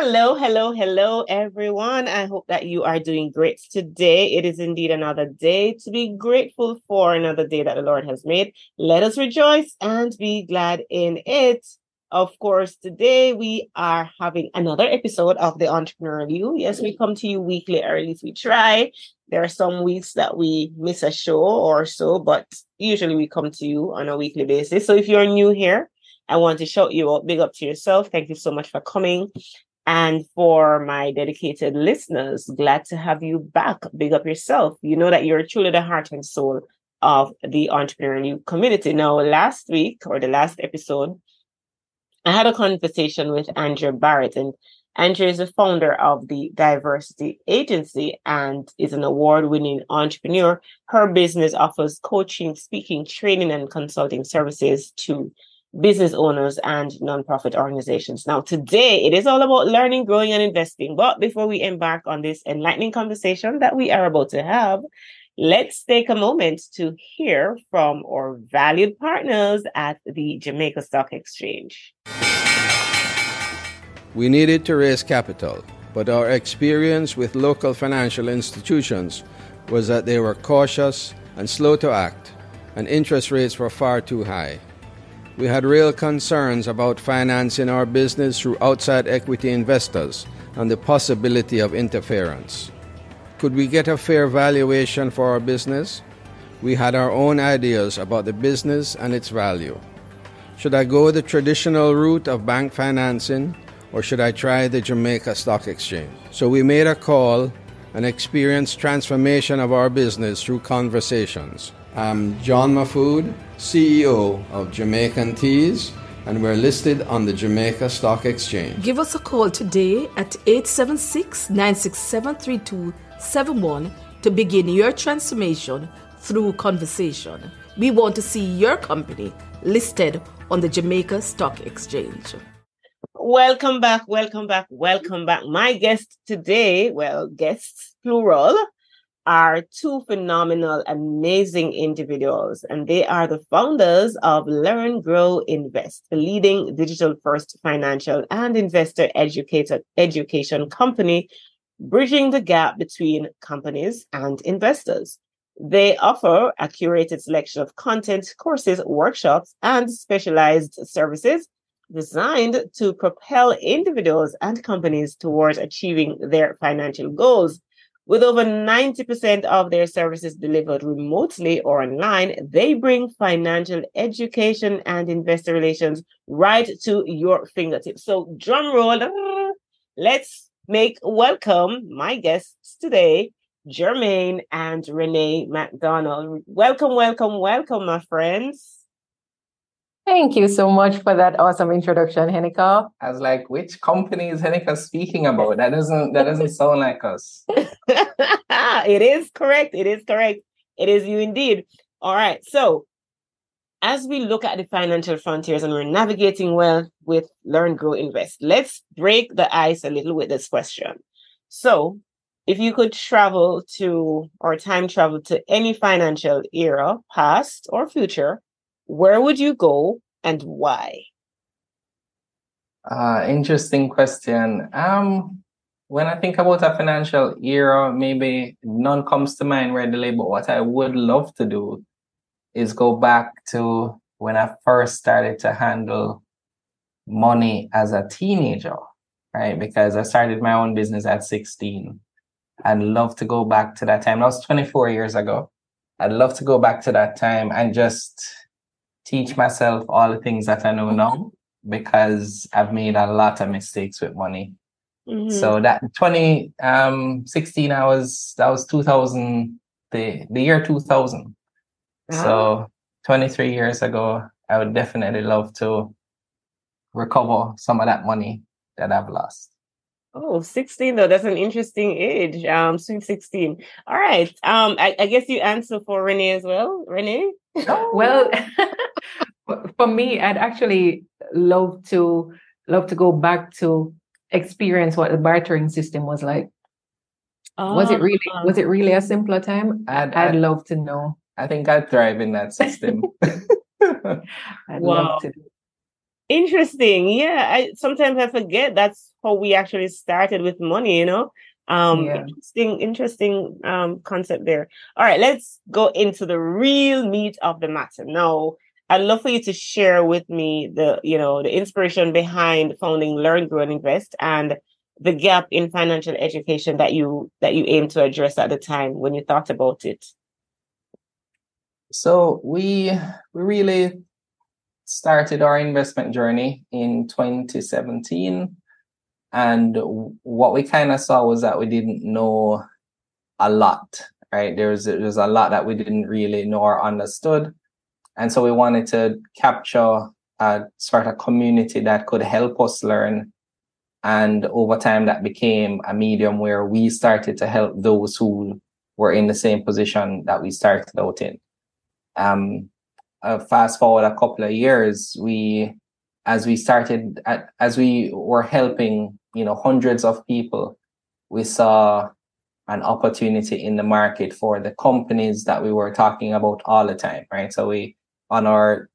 Hello, hello, hello, everyone. I hope that you are doing great today. It is indeed another day to be grateful for, another day that the Lord has made. Let us rejoice and be glad in it. Of course, today we are having another episode of the Entrepreneur You. Yes, we come to you weekly, or at least we try. There are some weeks that we miss a show or so, but usually we come to you on a weekly basis. So if you're new here, I want to shout you out, big up to yourself. Thank you so much for coming. And for my dedicated listeners, glad to have you back. Big up yourself. You know that you're truly the heart and soul of the entrepreneurial community. Now, last week or the last episode, I had a conversation with Andria Barrett, and Andria is the founder of the Diversity Agency and is an award winning entrepreneur. Her business offers coaching, speaking, training, and consulting services to business owners and nonprofit organizations. Now, today it is all about learning, growing, and investing. But before we embark on this enlightening conversation that we are about to have, let's take a moment to hear from our valued partners at the Jamaica Stock Exchange. We needed to raise capital, but our experience with local financial institutions was that they were cautious and slow to act, and interest rates were far too high. We had real concerns about financing our business through outside equity investors and the possibility of interference. Could we get a fair valuation for our business? We had our own ideas about the business and its value. Should I go the traditional route of bank financing or should I try the Jamaica Stock Exchange? So we made a call and experienced transformation of our business through conversations. I'm John Mahfood, CEO of Jamaican Teas, and we're listed on the Jamaica Stock Exchange. Give us a call today at 876 967 3271 to begin your transformation through conversation. We want to see your company listed on the Jamaica Stock Exchange. Welcome back, welcome back, welcome back. My guest today, well, guests plural, are two phenomenal, amazing individuals, and they are the founders of Learn, Grow, Invest, the leading digital first financial and investor educator education company, bridging the gap between companies and investors. They offer a curated selection of content, courses, workshops, and specialized services designed to propel individuals and companies towards achieving their financial goals. With over 90% of their services delivered remotely or online, they bring financial education and investor relations right to your fingertips. So, drum roll, let's make welcome my guests today, Jermaine and Renee McDonald. Welcome, welcome, welcome, my friends. Thank you so much for that awesome introduction, Henika. I was like, which company is Henika speaking about? That doesn't that doesn't sound like us. it is correct. It is correct. It is you indeed. All right. So as we look at the financial frontiers and we're navigating well with Learn, Grow, Invest, let's break the ice a little with this question. So, if you could travel to or time travel to any financial era, past or future, where would you go and why? Uh, interesting question. Um, when I think about a financial era, maybe none comes to mind readily, but what I would love to do is go back to when I first started to handle money as a teenager, right? Because I started my own business at 16. I'd love to go back to that time. That was 24 years ago. I'd love to go back to that time and just teach myself all the things that I know now because I've made a lot of mistakes with money. Mm-hmm. So that 2016 um, I was that was 2000 the the year 2000. So 23 years ago, I would definitely love to recover some of that money that I've lost. Oh, 16 though. That's an interesting age. Um, 16. All right. Um, I, I guess you answer for Renee as well. Renee? well, For me, I'd actually love to love to go back to experience what the bartering system was like. Oh, was it really uh-huh. was it really a simpler time? I'd, I'd, I'd love to know. I think I'd thrive in that system. I'd wow. Interesting. Yeah. I sometimes I forget that's how we actually started with money, you know. Um yeah. interesting, interesting um concept there. All right, let's go into the real meat of the matter. Now, I'd love for you to share with me the, you know, the inspiration behind founding Learn, Grow, and Invest and the gap in financial education that you that you aim to address at the time when you thought about it. So we we really started our investment journey in 2017 and what we kind of saw was that we didn't know a lot right There was, there was a lot that we didn't really know or understood and so we wanted to capture a sort of community that could help us learn. And over time, that became a medium where we started to help those who were in the same position that we started out in. Um, uh, fast forward a couple of years, we, as we started, at, as we were helping, you know, hundreds of people, we saw an opportunity in the market for the companies that we were talking about all the time, right? So we on our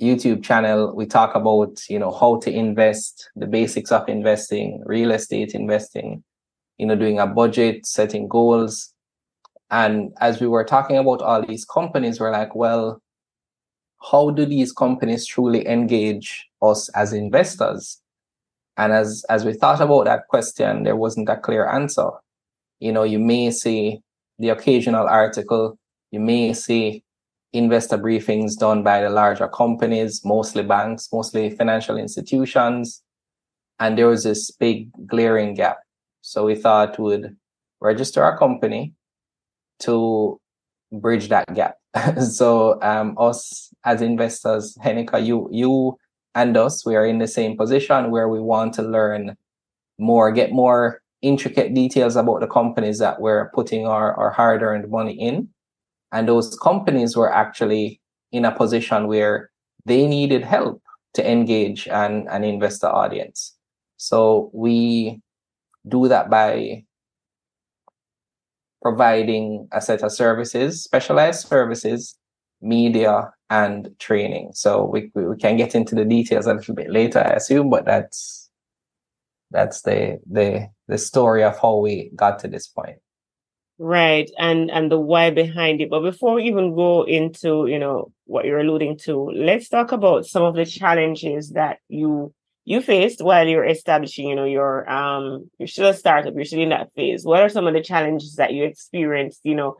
YouTube channel, we talk about, you know, how to invest, the basics of investing, real estate investing, you know, doing a budget, setting goals. And as we were talking about all these companies, we're like, well, how do these companies truly engage us as investors? And as as we thought about that question, there wasn't a clear answer. You know, you may see the occasional article, you may see investor briefings done by the larger companies, mostly banks, mostly financial institutions. And there was this big glaring gap. So we thought we'd register our company to bridge that gap. so um, us as investors, Henika, you you and us, we are in the same position where we want to learn more, get more intricate details about the companies that we're putting our, our hard-earned money in and those companies were actually in a position where they needed help to engage an, an investor audience. So we do that by providing a set of services, specialized services, media, and training. So we, we can get into the details a little bit later, I assume, but that's that's the the the story of how we got to this point right and and the why behind it but before we even go into you know what you're alluding to let's talk about some of the challenges that you you faced while you're establishing you know your um you're still a startup you're still in that phase. What are some of the challenges that you experienced you know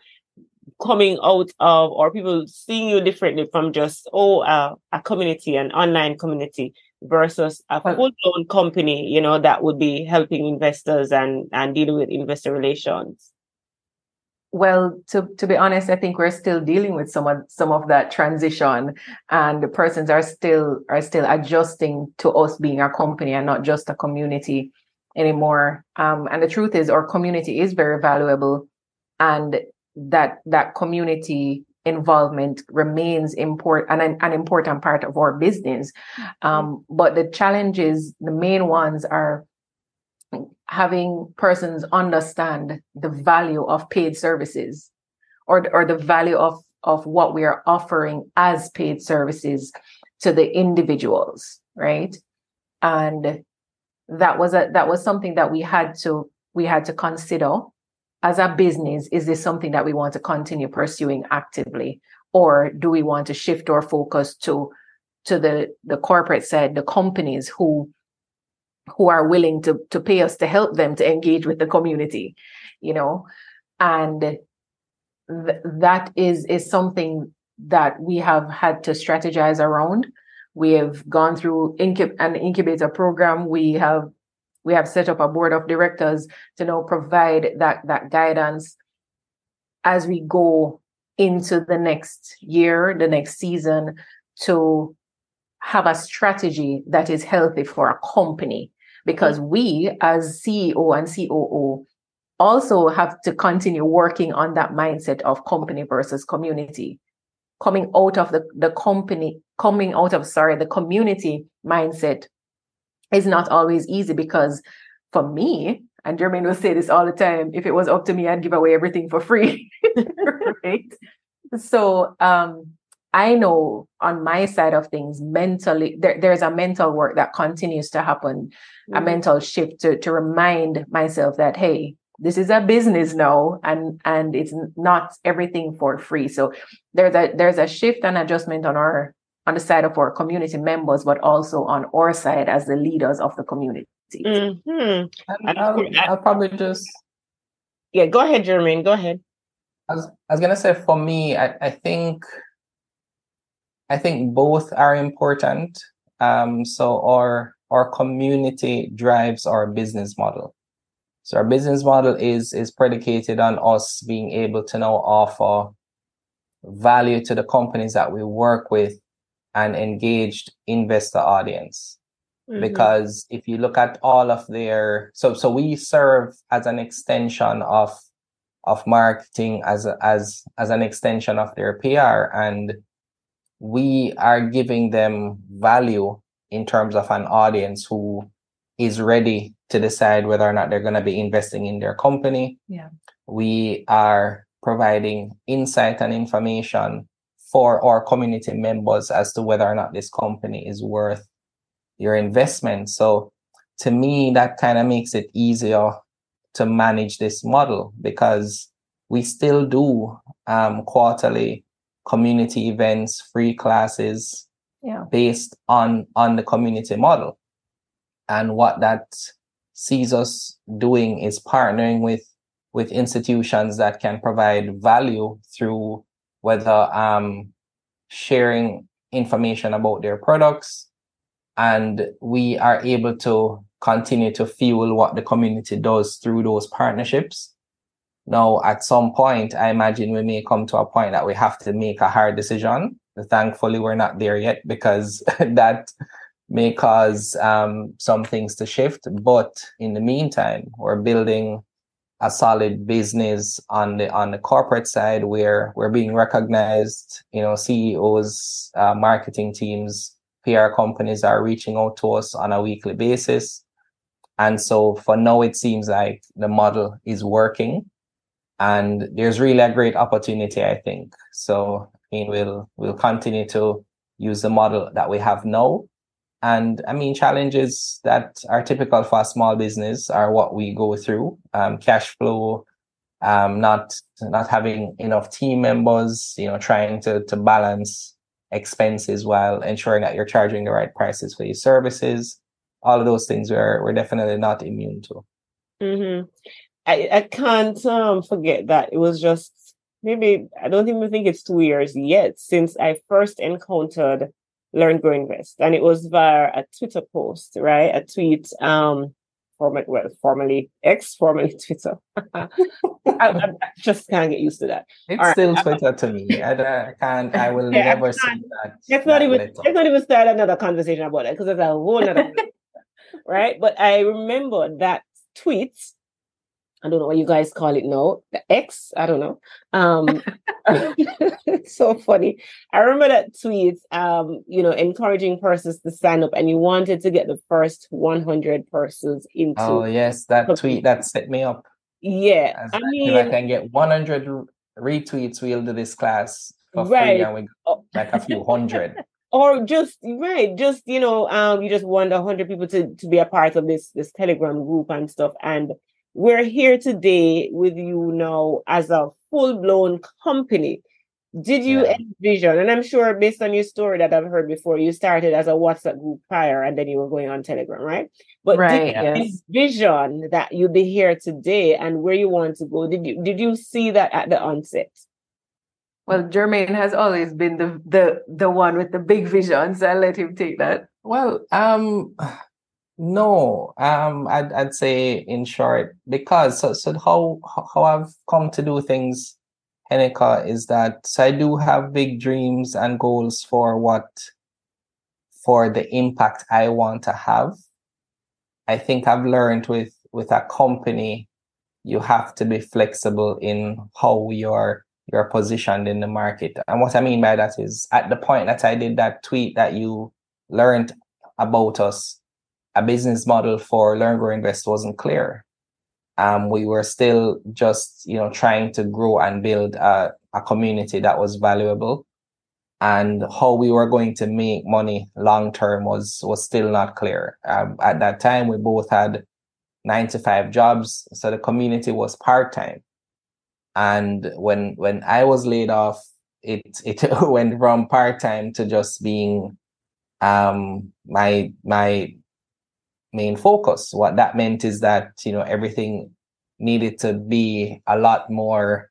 coming out of or people seeing you differently from just oh uh, a community an online community versus a full-blown company you know that would be helping investors and and dealing with investor relations well, to, to be honest, I think we're still dealing with some of some of that transition, and the persons are still are still adjusting to us being a company and not just a community anymore. Um, and the truth is, our community is very valuable, and that that community involvement remains important and an, an important part of our business. Um, but the challenges, the main ones, are having persons understand the value of paid services or, or the value of, of what we are offering as paid services to the individuals, right? And that was a that was something that we had to we had to consider as a business is this something that we want to continue pursuing actively or do we want to shift our focus to to the the corporate side the companies who who are willing to to pay us to help them to engage with the community you know? And th- that is is something that we have had to strategize around. We have gone through incub- an incubator program. We have we have set up a board of directors to now provide that that guidance as we go into the next year the next season to have a strategy that is healthy for a company because we as CEO and COO also have to continue working on that mindset of company versus community. coming out of the, the company, coming out of, sorry, the community mindset is not always easy because for me, and Jermaine will say this all the time, if it was up to me, I'd give away everything for free. right. So um I know on my side of things, mentally, there, there's a mental work that continues to happen, mm-hmm. a mental shift to, to remind myself that, hey, this is a business now and and it's not everything for free so there's a there's a shift and adjustment on our on the side of our community members but also on our side as the leaders of the community mm-hmm. I'll, I'll, probably just yeah go ahead jermaine go ahead I was, I was gonna say for me I, I think i think both are important um so our our community drives our business model so our business model is is predicated on us being able to now offer value to the companies that we work with and engaged investor audience. Mm-hmm. Because if you look at all of their so so we serve as an extension of of marketing as a, as as an extension of their PR and we are giving them value in terms of an audience who is ready to decide whether or not they're going to be investing in their company. Yeah. We are providing insight and information for our community members as to whether or not this company is worth your investment. So to me, that kind of makes it easier to manage this model because we still do um, quarterly community events, free classes yeah. based on on the community model. And what that sees us doing is partnering with with institutions that can provide value through whether um, sharing information about their products and we are able to continue to fuel what the community does through those partnerships now at some point i imagine we may come to a point that we have to make a hard decision thankfully we're not there yet because that may cause um, some things to shift. But in the meantime, we're building a solid business on the on the corporate side where we're being recognized. You know, CEOs, uh, marketing teams, PR companies are reaching out to us on a weekly basis. And so for now, it seems like the model is working and there's really a great opportunity, I think. So, I mean, we'll, we'll continue to use the model that we have now and I mean, challenges that are typical for a small business are what we go through. Um, cash flow, um, not not having enough team members, you know, trying to to balance expenses while ensuring that you're charging the right prices for your services. All of those things we're we're definitely not immune to. Mm-hmm. I, I can't um, forget that it was just maybe I don't even think it's two years yet since I first encountered Learn Grow Invest. And it was via a Twitter post, right? A tweet, um, former, well, formerly X, formerly Twitter. I, I, just can't get used to that. It's All still right. Twitter to me. I, I, can't, I will yeah, never say that. Let's not, even, let's not even start another conversation about it because it's a whole other, right? But I remember that tweet I don't know what you guys call it now, the X. I don't know. Um, it's so funny. I remember that tweet, um, you know, encouraging persons to sign up, and you wanted to get the first 100 persons into. Oh yes, that tweet that set me up. Yeah, As I mean, if I can get 100 retweets, we'll do this class for right. free, and we oh. like a few hundred. or just right just you know um you just want 100 people to to be a part of this this telegram group and stuff and we're here today with you now as a full blown company. Did you yeah. envision, and I'm sure based on your story that I've heard before, you started as a WhatsApp group prior and then you were going on Telegram, right? But right, did yes. envision that you'd be here today and where you want to go? Did you did you see that at the onset? Well, Jermaine has always been the the the one with the big vision, so I'll let him take that. Well, um, no, um, I'd I'd say in short because so so how how I've come to do things, Henika, is that so I do have big dreams and goals for what for the impact I want to have. I think I've learned with with a company, you have to be flexible in how you're you're positioned in the market. And what I mean by that is at the point that I did that tweet that you learned about us, a business model for Learn Grow Invest wasn't clear. Um, we were still just, you know, trying to grow and build a, a community that was valuable. And how we were going to make money long term was was still not clear. Um, at that time, we both had nine to five jobs, so the community was part time. And when when I was laid off, it it went from part time to just being um, my my main focus. What that meant is that you know everything needed to be a lot more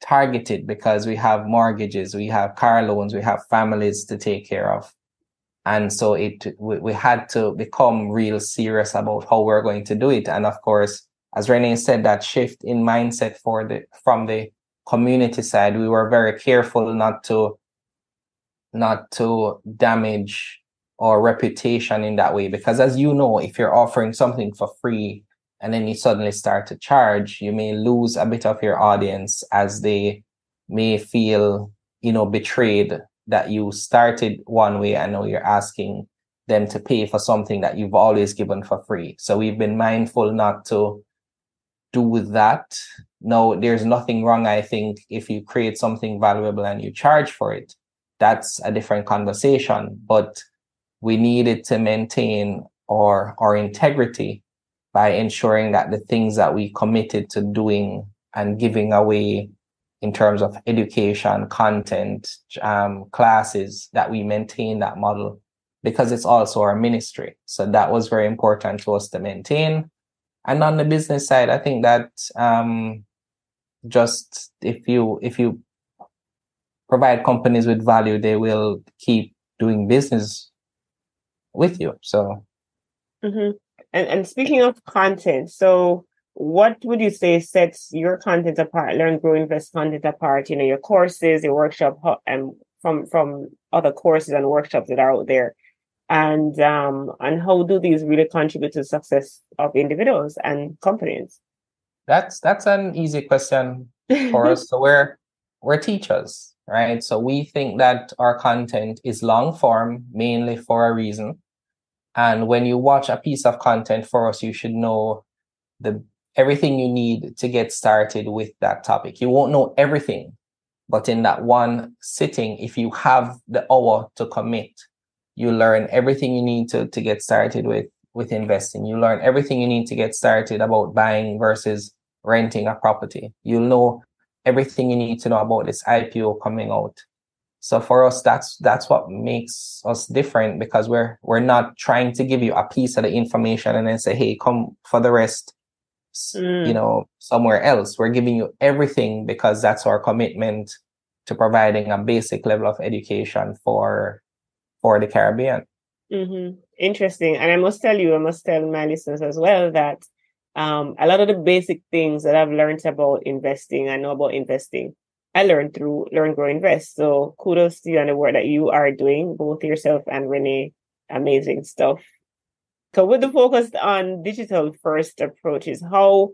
targeted because we have mortgages, we have car loans, we have families to take care of. And so it we, we had to become real serious about how we're going to do it. And of course, as Renee said, that shift in mindset for the from the community side, we were very careful not to not to damage our reputation in that way. Because as you know, if you're offering something for free and then you suddenly start to charge, you may lose a bit of your audience as they may feel, you know, betrayed that you started one way and now you're asking them to pay for something that you've always given for free. So we've been mindful not to do that. No, there's nothing wrong, I think, if you create something valuable and you charge for it. That's a different conversation. But we needed to maintain our our integrity by ensuring that the things that we committed to doing and giving away in terms of education, content, um, classes, that we maintain that model because it's also our ministry. So that was very important to us to maintain. And on the business side, I think that um, just if you if you provide companies with value, they will keep doing business with you. So, mm-hmm. and and speaking of content, so what would you say sets your content apart? Learn, grow, invest content apart. You know, your courses, your workshop, and from from other courses and workshops that are out there, and um, and how do these really contribute to the success of individuals and companies? That's that's an easy question for us. So we're we're teachers, right? So we think that our content is long form mainly for a reason. And when you watch a piece of content for us, you should know the everything you need to get started with that topic. You won't know everything, but in that one sitting, if you have the hour to commit, you learn everything you need to, to get started with with investing. You learn everything you need to get started about buying versus renting a property. You'll know everything you need to know about this IPO coming out. So for us, that's that's what makes us different because we're we're not trying to give you a piece of the information and then say, hey, come for the rest, mm. you know, somewhere else. We're giving you everything because that's our commitment to providing a basic level of education for for the Caribbean. Mm-hmm. Interesting, and I must tell you, I must tell my listeners as well that um, a lot of the basic things that I've learned about investing, I know about investing I learned through Learn, Grow, Invest. So kudos to you and the work that you are doing, both yourself and Renee. Amazing stuff. So with the focus on digital first approaches, how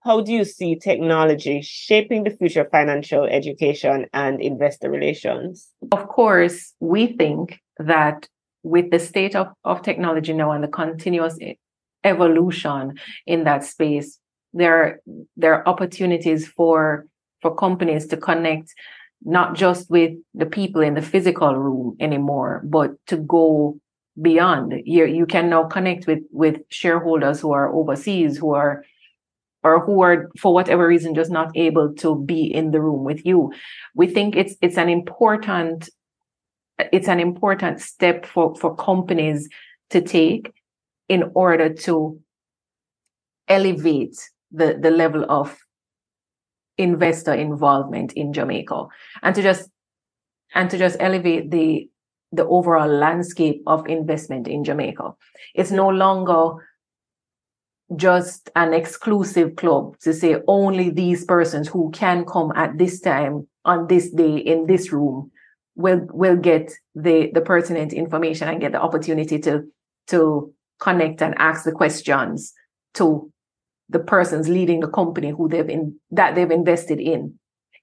how do you see technology shaping the future of financial education and investor relations? Of course, we think that with the state of, of technology now and the continuous evolution in that space, there, there are opportunities for for companies to connect not just with the people in the physical room anymore, but to go beyond. You, you can now connect with, with shareholders who are overseas, who are or who are for whatever reason just not able to be in the room with you. We think it's it's an important it's an important step for, for companies to take in order to elevate the, the level of investor involvement in Jamaica and to just and to just elevate the the overall landscape of investment in Jamaica. It's no longer just an exclusive club to say only these persons who can come at this time on this day in this room will will get the the pertinent information and get the opportunity to to connect and ask the questions to the persons leading the company who they've in that they've invested in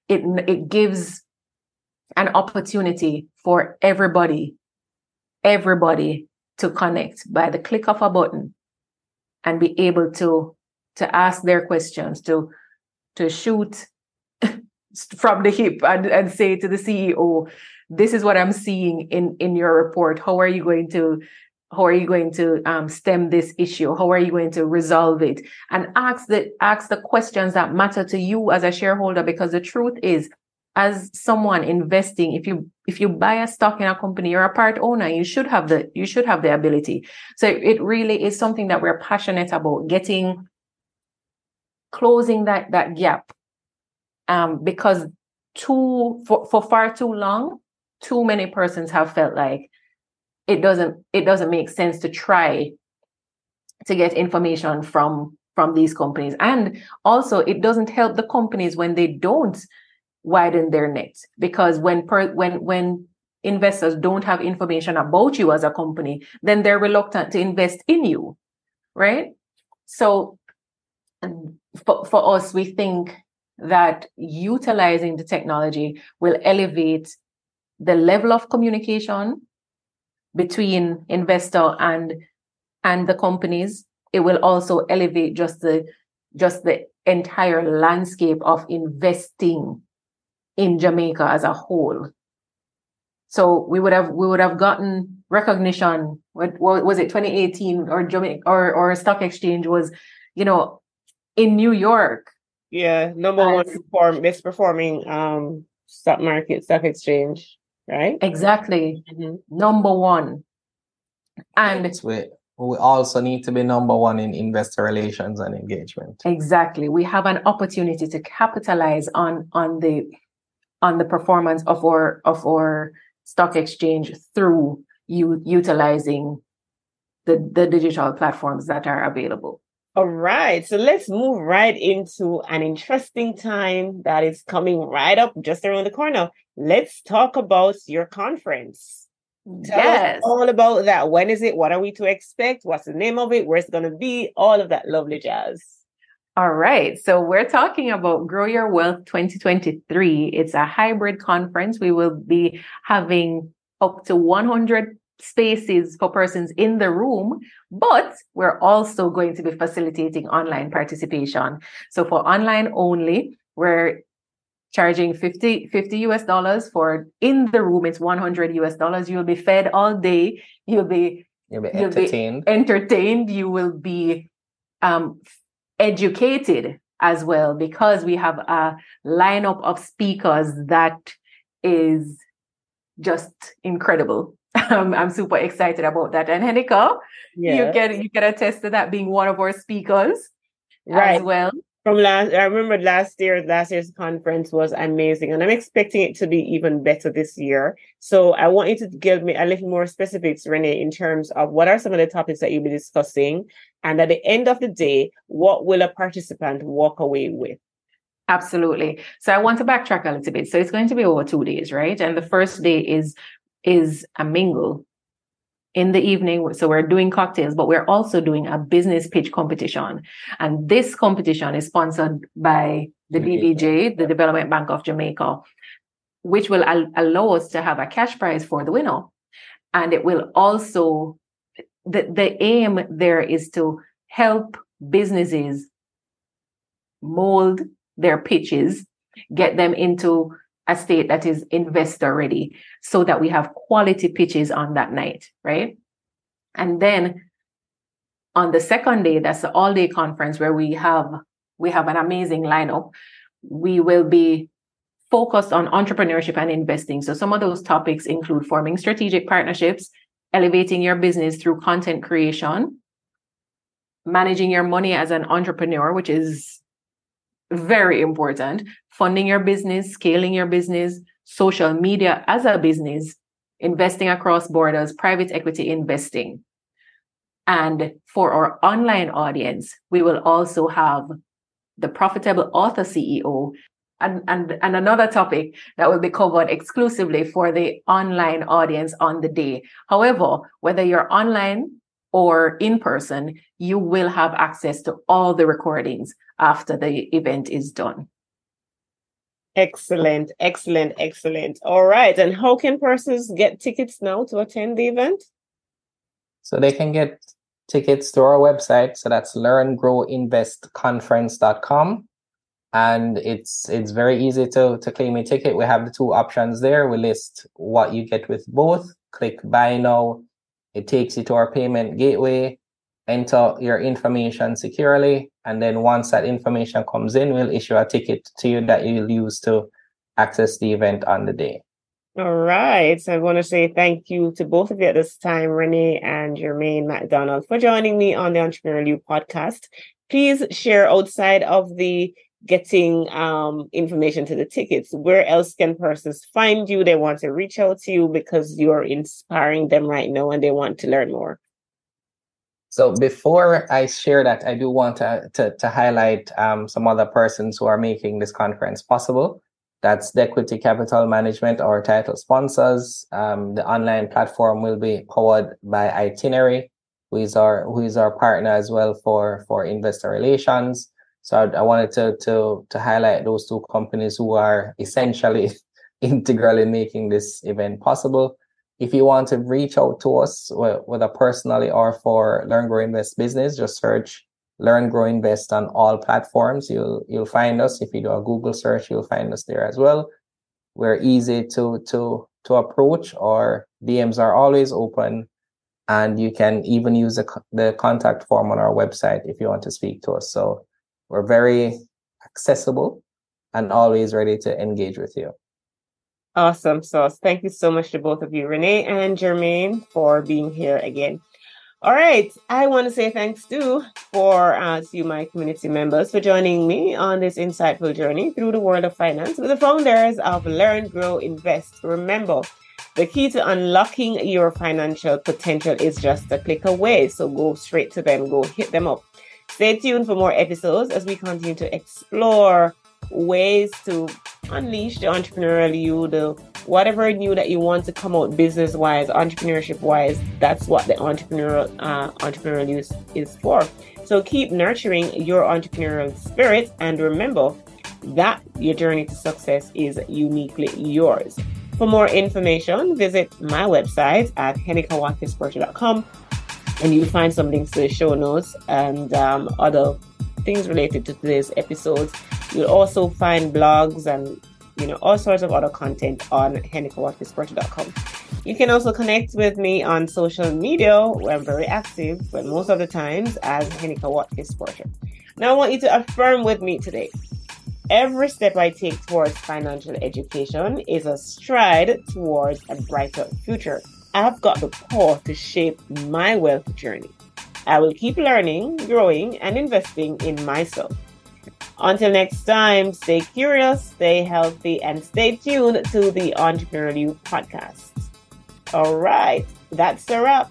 it it gives an opportunity for everybody, everybody to connect by the click of a button and be able to to ask their questions, to to shoot from the hip and, and say to the CEO, this is what I'm seeing in, in your report. How are you going to how are you going to um, stem this issue? How are you going to resolve it? And ask the ask the questions that matter to you as a shareholder, because the truth is, as someone investing, if you if you buy a stock in a company, you're a part owner. You should have the you should have the ability. So it really is something that we're passionate about getting closing that that gap. Um, because too for, for far too long, too many persons have felt like it doesn't it doesn't make sense to try to get information from from these companies. And also it doesn't help the companies when they don't widen their net because when per, when when investors don't have information about you as a company then they're reluctant to invest in you right? So for, for us we think that utilizing the technology will elevate the level of communication between investor and and the companies it will also elevate just the just the entire landscape of investing in Jamaica as a whole. So we would have we would have gotten recognition what, what was it 2018 or Jamaica or or stock exchange was you know in New York. Yeah number one perform misperforming um stock market stock exchange right? Exactly. Mm-hmm. Number one. And we, we also need to be number one in investor relations and engagement. Exactly. We have an opportunity to capitalize on on the on the performance of our of our stock exchange through you utilizing the, the digital platforms that are available. All right, so let's move right into an interesting time that is coming right up just around the corner. Let's talk about your conference. Tell yes. all about that. When is it? What are we to expect? What's the name of it? Where's it going to be? All of that lovely jazz. All right. So we're talking about Grow Your Wealth 2023. It's a hybrid conference. We will be having up to 100 spaces for persons in the room, but we're also going to be facilitating online participation. So for online only, we're charging 50, 50 US dollars for in the room. It's 100 US dollars. You'll be fed all day. You'll be, you'll be entertained. You'll be entertained. You will be um, educated as well because we have a lineup of speakers that is just incredible. Um, I'm super excited about that. And Henika, yes. you can you get attest to that being one of our speakers right. as well. From last, I remember last year. Last year's conference was amazing, and I'm expecting it to be even better this year. So I want you to give me a little more specifics, Renee, in terms of what are some of the topics that you'll be discussing, and at the end of the day, what will a participant walk away with? Absolutely. So I want to backtrack a little bit. So it's going to be over two days, right? And the first day is is a mingle in the evening. So we're doing cocktails, but we're also doing a business pitch competition. And this competition is sponsored by the DBJ, the Development Bank of Jamaica, which will al- allow us to have a cash prize for the winner. And it will also, the, the aim there is to help businesses mold their pitches, get them into a state that is investor ready so that we have quality pitches on that night, right? And then on the second day, that's the all day conference where we have we have an amazing lineup. We will be focused on entrepreneurship and investing. So some of those topics include forming strategic partnerships, elevating your business through content creation, managing your money as an entrepreneur, which is very important. Funding your business, scaling your business, social media as a business, investing across borders, private equity investing. And for our online audience, we will also have the profitable author CEO and, and, and another topic that will be covered exclusively for the online audience on the day. However, whether you're online or in person, you will have access to all the recordings after the event is done. Excellent, excellent, excellent. All right. And how can persons get tickets now to attend the event? So they can get tickets to our website. So that's learngrowinvestconference.com. And it's it's very easy to, to claim a ticket. We have the two options there. We list what you get with both. Click buy now. It takes you to our payment gateway. Enter your information securely and then once that information comes in, we'll issue a ticket to you that you'll use to access the event on the day. All right. So I want to say thank you to both of you at this time, Renee and Jermaine McDonald, for joining me on the Entrepreneurial You podcast. Please share outside of the getting um, information to the tickets. Where else can persons find you? They want to reach out to you because you're inspiring them right now and they want to learn more. So before I share that, I do want to, to, to highlight um, some other persons who are making this conference possible. That's the Equity Capital Management, our title sponsors. Um, the online platform will be powered by Itinerary, who is our who is our partner as well for for investor relations. So I, I wanted to to to highlight those two companies who are essentially integral in making this event possible. If you want to reach out to us, whether personally or for Learn Grow Invest Business, just search Learn Grow Invest on all platforms. You'll you'll find us. If you do a Google search, you'll find us there as well. We're easy to to to approach. Our DMs are always open, and you can even use the the contact form on our website if you want to speak to us. So we're very accessible and always ready to engage with you. Awesome sauce. Thank you so much to both of you, Renee and Jermaine, for being here again. All right. I want to say thanks too for uh, you, my community members, for joining me on this insightful journey through the world of finance with the founders of Learn, Grow, Invest. Remember, the key to unlocking your financial potential is just a click away. So go straight to them, go hit them up. Stay tuned for more episodes as we continue to explore ways to unleash the entrepreneurial you, the whatever new that you want to come out business wise, entrepreneurship wise. That's what the entrepreneurial uh, entrepreneurial use is for. So keep nurturing your entrepreneurial spirit and remember that your journey to success is uniquely yours. For more information, visit my website at henikawatkisporter.com and you'll find some links to the show notes and um, other things related to today's episodes You'll also find blogs and you know all sorts of other content on henikawatkisporter.com. You can also connect with me on social media where I'm very active, but most of the times as Henika Watkis Porter. Now I want you to affirm with me today. Every step I take towards financial education is a stride towards a brighter future. I've got the power to shape my wealth journey. I will keep learning, growing, and investing in myself. Until next time, stay curious, stay healthy, and stay tuned to the Entrepreneurial podcast. All right, that's a wrap.